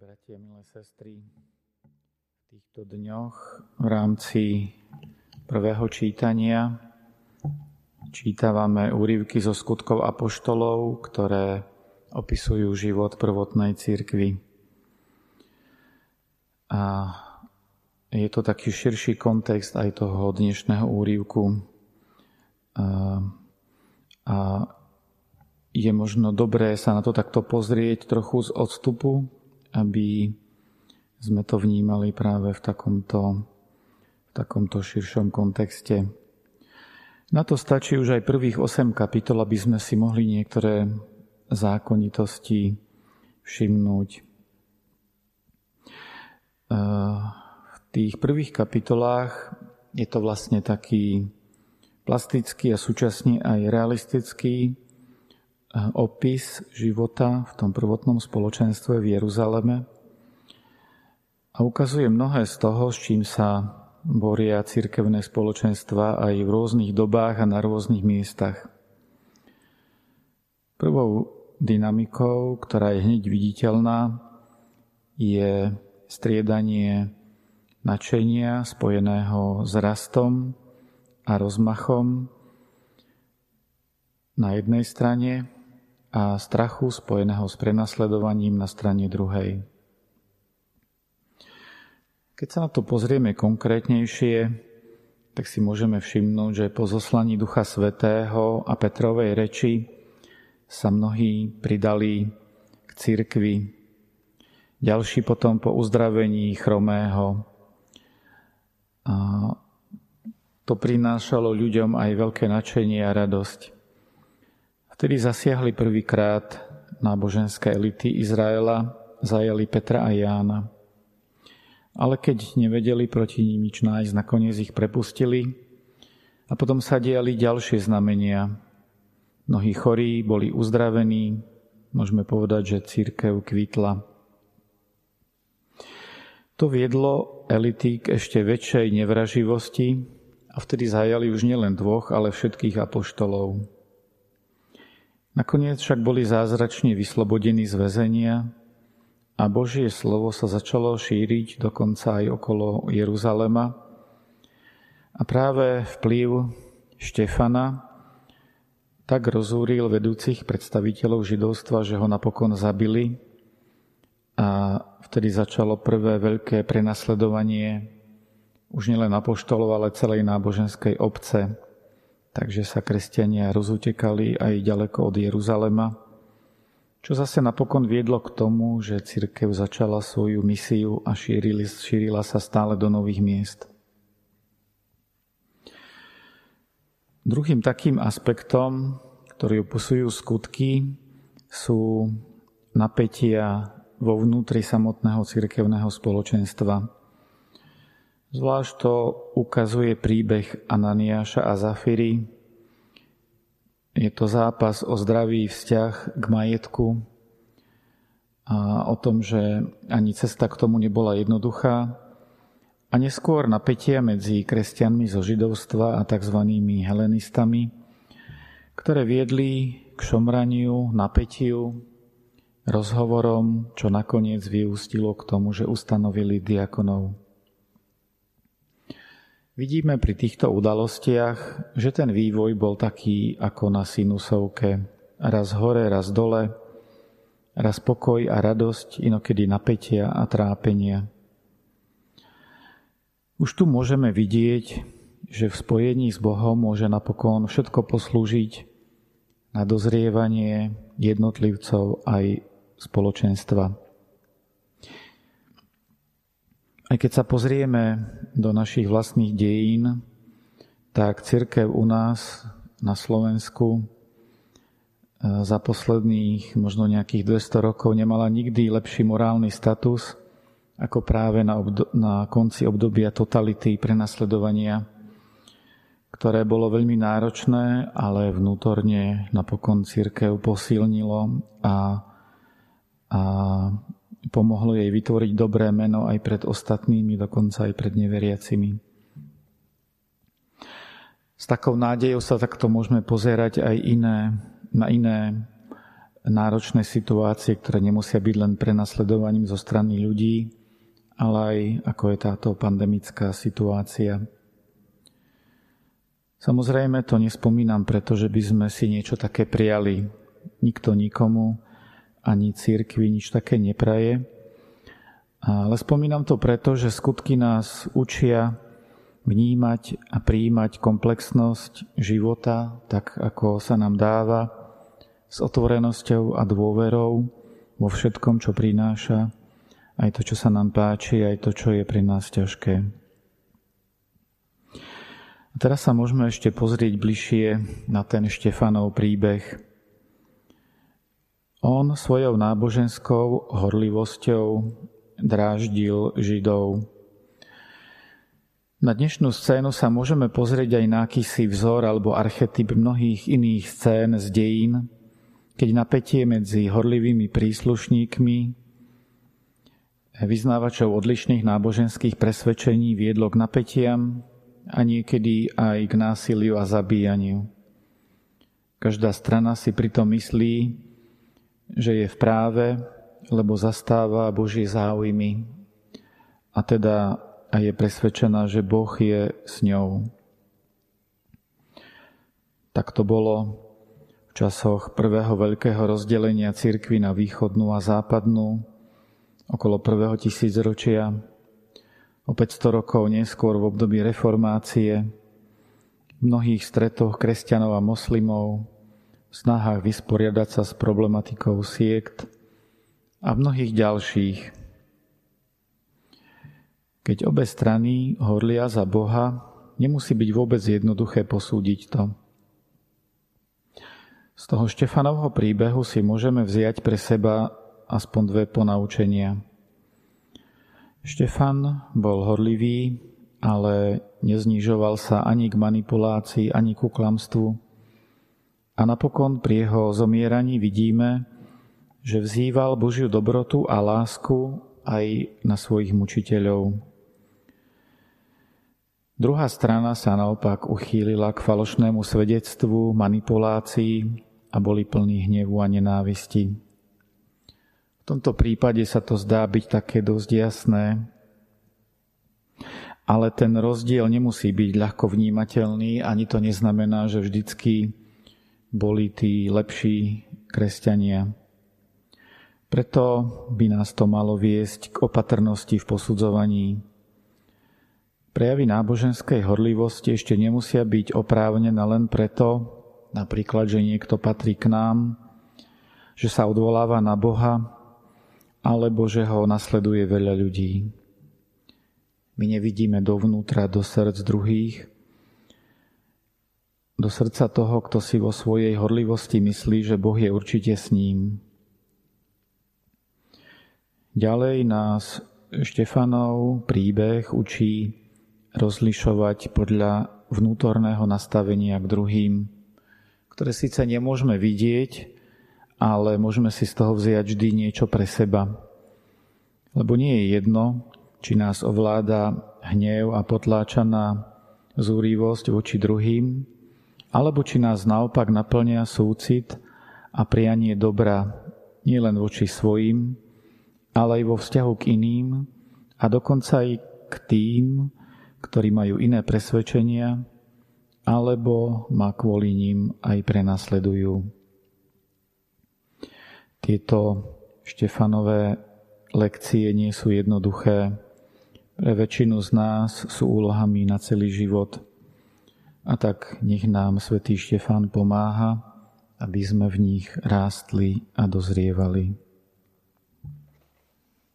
bratia, milé sestry, v týchto dňoch v rámci prvého čítania čítavame úryvky zo skutkov apoštolov, ktoré opisujú život prvotnej církvy. A je to taký širší kontext aj toho dnešného úryvku. A, a je možno dobré sa na to takto pozrieť trochu z odstupu, aby sme to vnímali práve v takomto, v takomto širšom kontexte. Na to stačí už aj prvých 8 kapitol, aby sme si mohli niektoré zákonitosti všimnúť. V tých prvých kapitolách je to vlastne taký plastický a súčasne aj realistický opis života v tom prvotnom spoločenstve v Jeruzaleme a ukazuje mnohé z toho, s čím sa boria cirkevné spoločenstva aj v rôznych dobách a na rôznych miestach. Prvou dynamikou, ktorá je hneď viditeľná, je striedanie načenia spojeného s rastom a rozmachom na jednej strane a strachu spojeného s prenasledovaním na strane druhej. Keď sa na to pozrieme konkrétnejšie, tak si môžeme všimnúť, že po zoslaní Ducha Svetého a Petrovej reči sa mnohí pridali k cirkvi. Ďalší potom po uzdravení chromého. A to prinášalo ľuďom aj veľké nadšenie a radosť. Vtedy zasiahli prvýkrát náboženské elity Izraela, zajali Petra a Jána. Ale keď nevedeli proti ním nič nájsť, nakoniec ich prepustili a potom sa diali ďalšie znamenia. Mnohí chorí boli uzdravení, môžeme povedať, že církev kvitla. To viedlo elity k ešte väčšej nevraživosti a vtedy zajali už nielen dvoch, ale všetkých apoštolov. Nakoniec však boli zázračne vyslobodení z väzenia a Božie slovo sa začalo šíriť dokonca aj okolo Jeruzalema. A práve vplyv Štefana tak rozúril vedúcich predstaviteľov židovstva, že ho napokon zabili a vtedy začalo prvé veľké prenasledovanie už nielen apoštolov, ale celej náboženskej obce takže sa kresťania rozutekali aj ďaleko od Jeruzalema, čo zase napokon viedlo k tomu, že církev začala svoju misiu a šírili, šírila sa stále do nových miest. Druhým takým aspektom, ktorý opisujú skutky, sú napätia vo vnútri samotného cirkevného spoločenstva. Zvlášť to ukazuje príbeh Ananiáša a Zafiry. Je to zápas o zdravý vzťah k majetku a o tom, že ani cesta k tomu nebola jednoduchá a neskôr napätia medzi kresťanmi zo židovstva a tzv. helenistami, ktoré viedli k šomraniu, napätiu, rozhovorom, čo nakoniec vyústilo k tomu, že ustanovili diakonov. Vidíme pri týchto udalostiach, že ten vývoj bol taký ako na sinusovke. Raz hore, raz dole, raz pokoj a radosť, inokedy napätia a trápenia. Už tu môžeme vidieť, že v spojení s Bohom môže napokon všetko poslúžiť na dozrievanie jednotlivcov aj spoločenstva. Aj keď sa pozrieme do našich vlastných dejín, tak církev u nás na Slovensku e, za posledných možno nejakých 200 rokov nemala nikdy lepší morálny status ako práve na, obdo- na konci obdobia totality prenasledovania, ktoré bolo veľmi náročné, ale vnútorne napokon církev posilnilo a, a pomohlo jej vytvoriť dobré meno aj pred ostatnými, dokonca aj pred neveriacimi. S takou nádejou sa takto môžeme pozerať aj iné, na iné náročné situácie, ktoré nemusia byť len prenasledovaním zo strany ľudí, ale aj ako je táto pandemická situácia. Samozrejme to nespomínam, pretože by sme si niečo také prijali. Nikto nikomu, ani církvi nič také nepraje. Ale spomínam to preto, že skutky nás učia vnímať a prijímať komplexnosť života tak, ako sa nám dáva, s otvorenosťou a dôverou vo všetkom, čo prináša, aj to, čo sa nám páči, aj to, čo je pri nás ťažké. A teraz sa môžeme ešte pozrieť bližšie na ten Štefanov príbeh. On svojou náboženskou horlivosťou dráždil Židov. Na dnešnú scénu sa môžeme pozrieť aj na akýsi vzor alebo archetyp mnohých iných scén z dejín, keď napätie medzi horlivými príslušníkmi vyznávačov odlišných náboženských presvedčení viedlo k napätiam a niekedy aj k násiliu a zabíjaniu. Každá strana si pritom myslí, že je v práve, lebo zastáva Božie záujmy a teda a je presvedčená, že Boh je s ňou. Tak to bolo v časoch prvého veľkého rozdelenia cirkvy na východnú a západnú okolo prvého tisícročia, o 500 rokov neskôr v období reformácie, v mnohých stretoch kresťanov a moslimov, snahách vysporiadať sa s problematikou siekt a mnohých ďalších keď obe strany horlia za Boha, nemusí byť vôbec jednoduché posúdiť to. Z toho Štefanovho príbehu si môžeme vziať pre seba aspoň dve ponaučenia. Štefan bol horlivý, ale neznižoval sa ani k manipulácii, ani ku klamstvu. A napokon pri jeho zomieraní vidíme, že vzýval Božiu dobrotu a lásku aj na svojich mučiteľov. Druhá strana sa naopak uchýlila k falošnému svedectvu, manipulácii a boli plní hnevu a nenávisti. V tomto prípade sa to zdá byť také dosť jasné, ale ten rozdiel nemusí byť ľahko vnímateľný, ani to neznamená, že vždycky boli tí lepší kresťania. Preto by nás to malo viesť k opatrnosti v posudzovaní Prejavy náboženskej horlivosti ešte nemusia byť oprávnené len preto, napríklad, že niekto patrí k nám, že sa odvoláva na Boha, alebo že ho nasleduje veľa ľudí. My nevidíme dovnútra, do srdc druhých, do srdca toho, kto si vo svojej horlivosti myslí, že Boh je určite s ním. Ďalej nás Štefanov príbeh učí rozlišovať podľa vnútorného nastavenia k druhým, ktoré síce nemôžeme vidieť, ale môžeme si z toho vziať vždy niečo pre seba. Lebo nie je jedno, či nás ovláda hnev a potláčaná zúrivosť voči druhým, alebo či nás naopak naplňa súcit a prianie dobra nielen voči svojim, ale aj vo vzťahu k iným a dokonca aj k tým, ktorí majú iné presvedčenia, alebo ma kvôli ním aj prenasledujú. Tieto Štefanové lekcie nie sú jednoduché. Pre väčšinu z nás sú úlohami na celý život. A tak nech nám svätý Štefán pomáha, aby sme v nich rástli a dozrievali.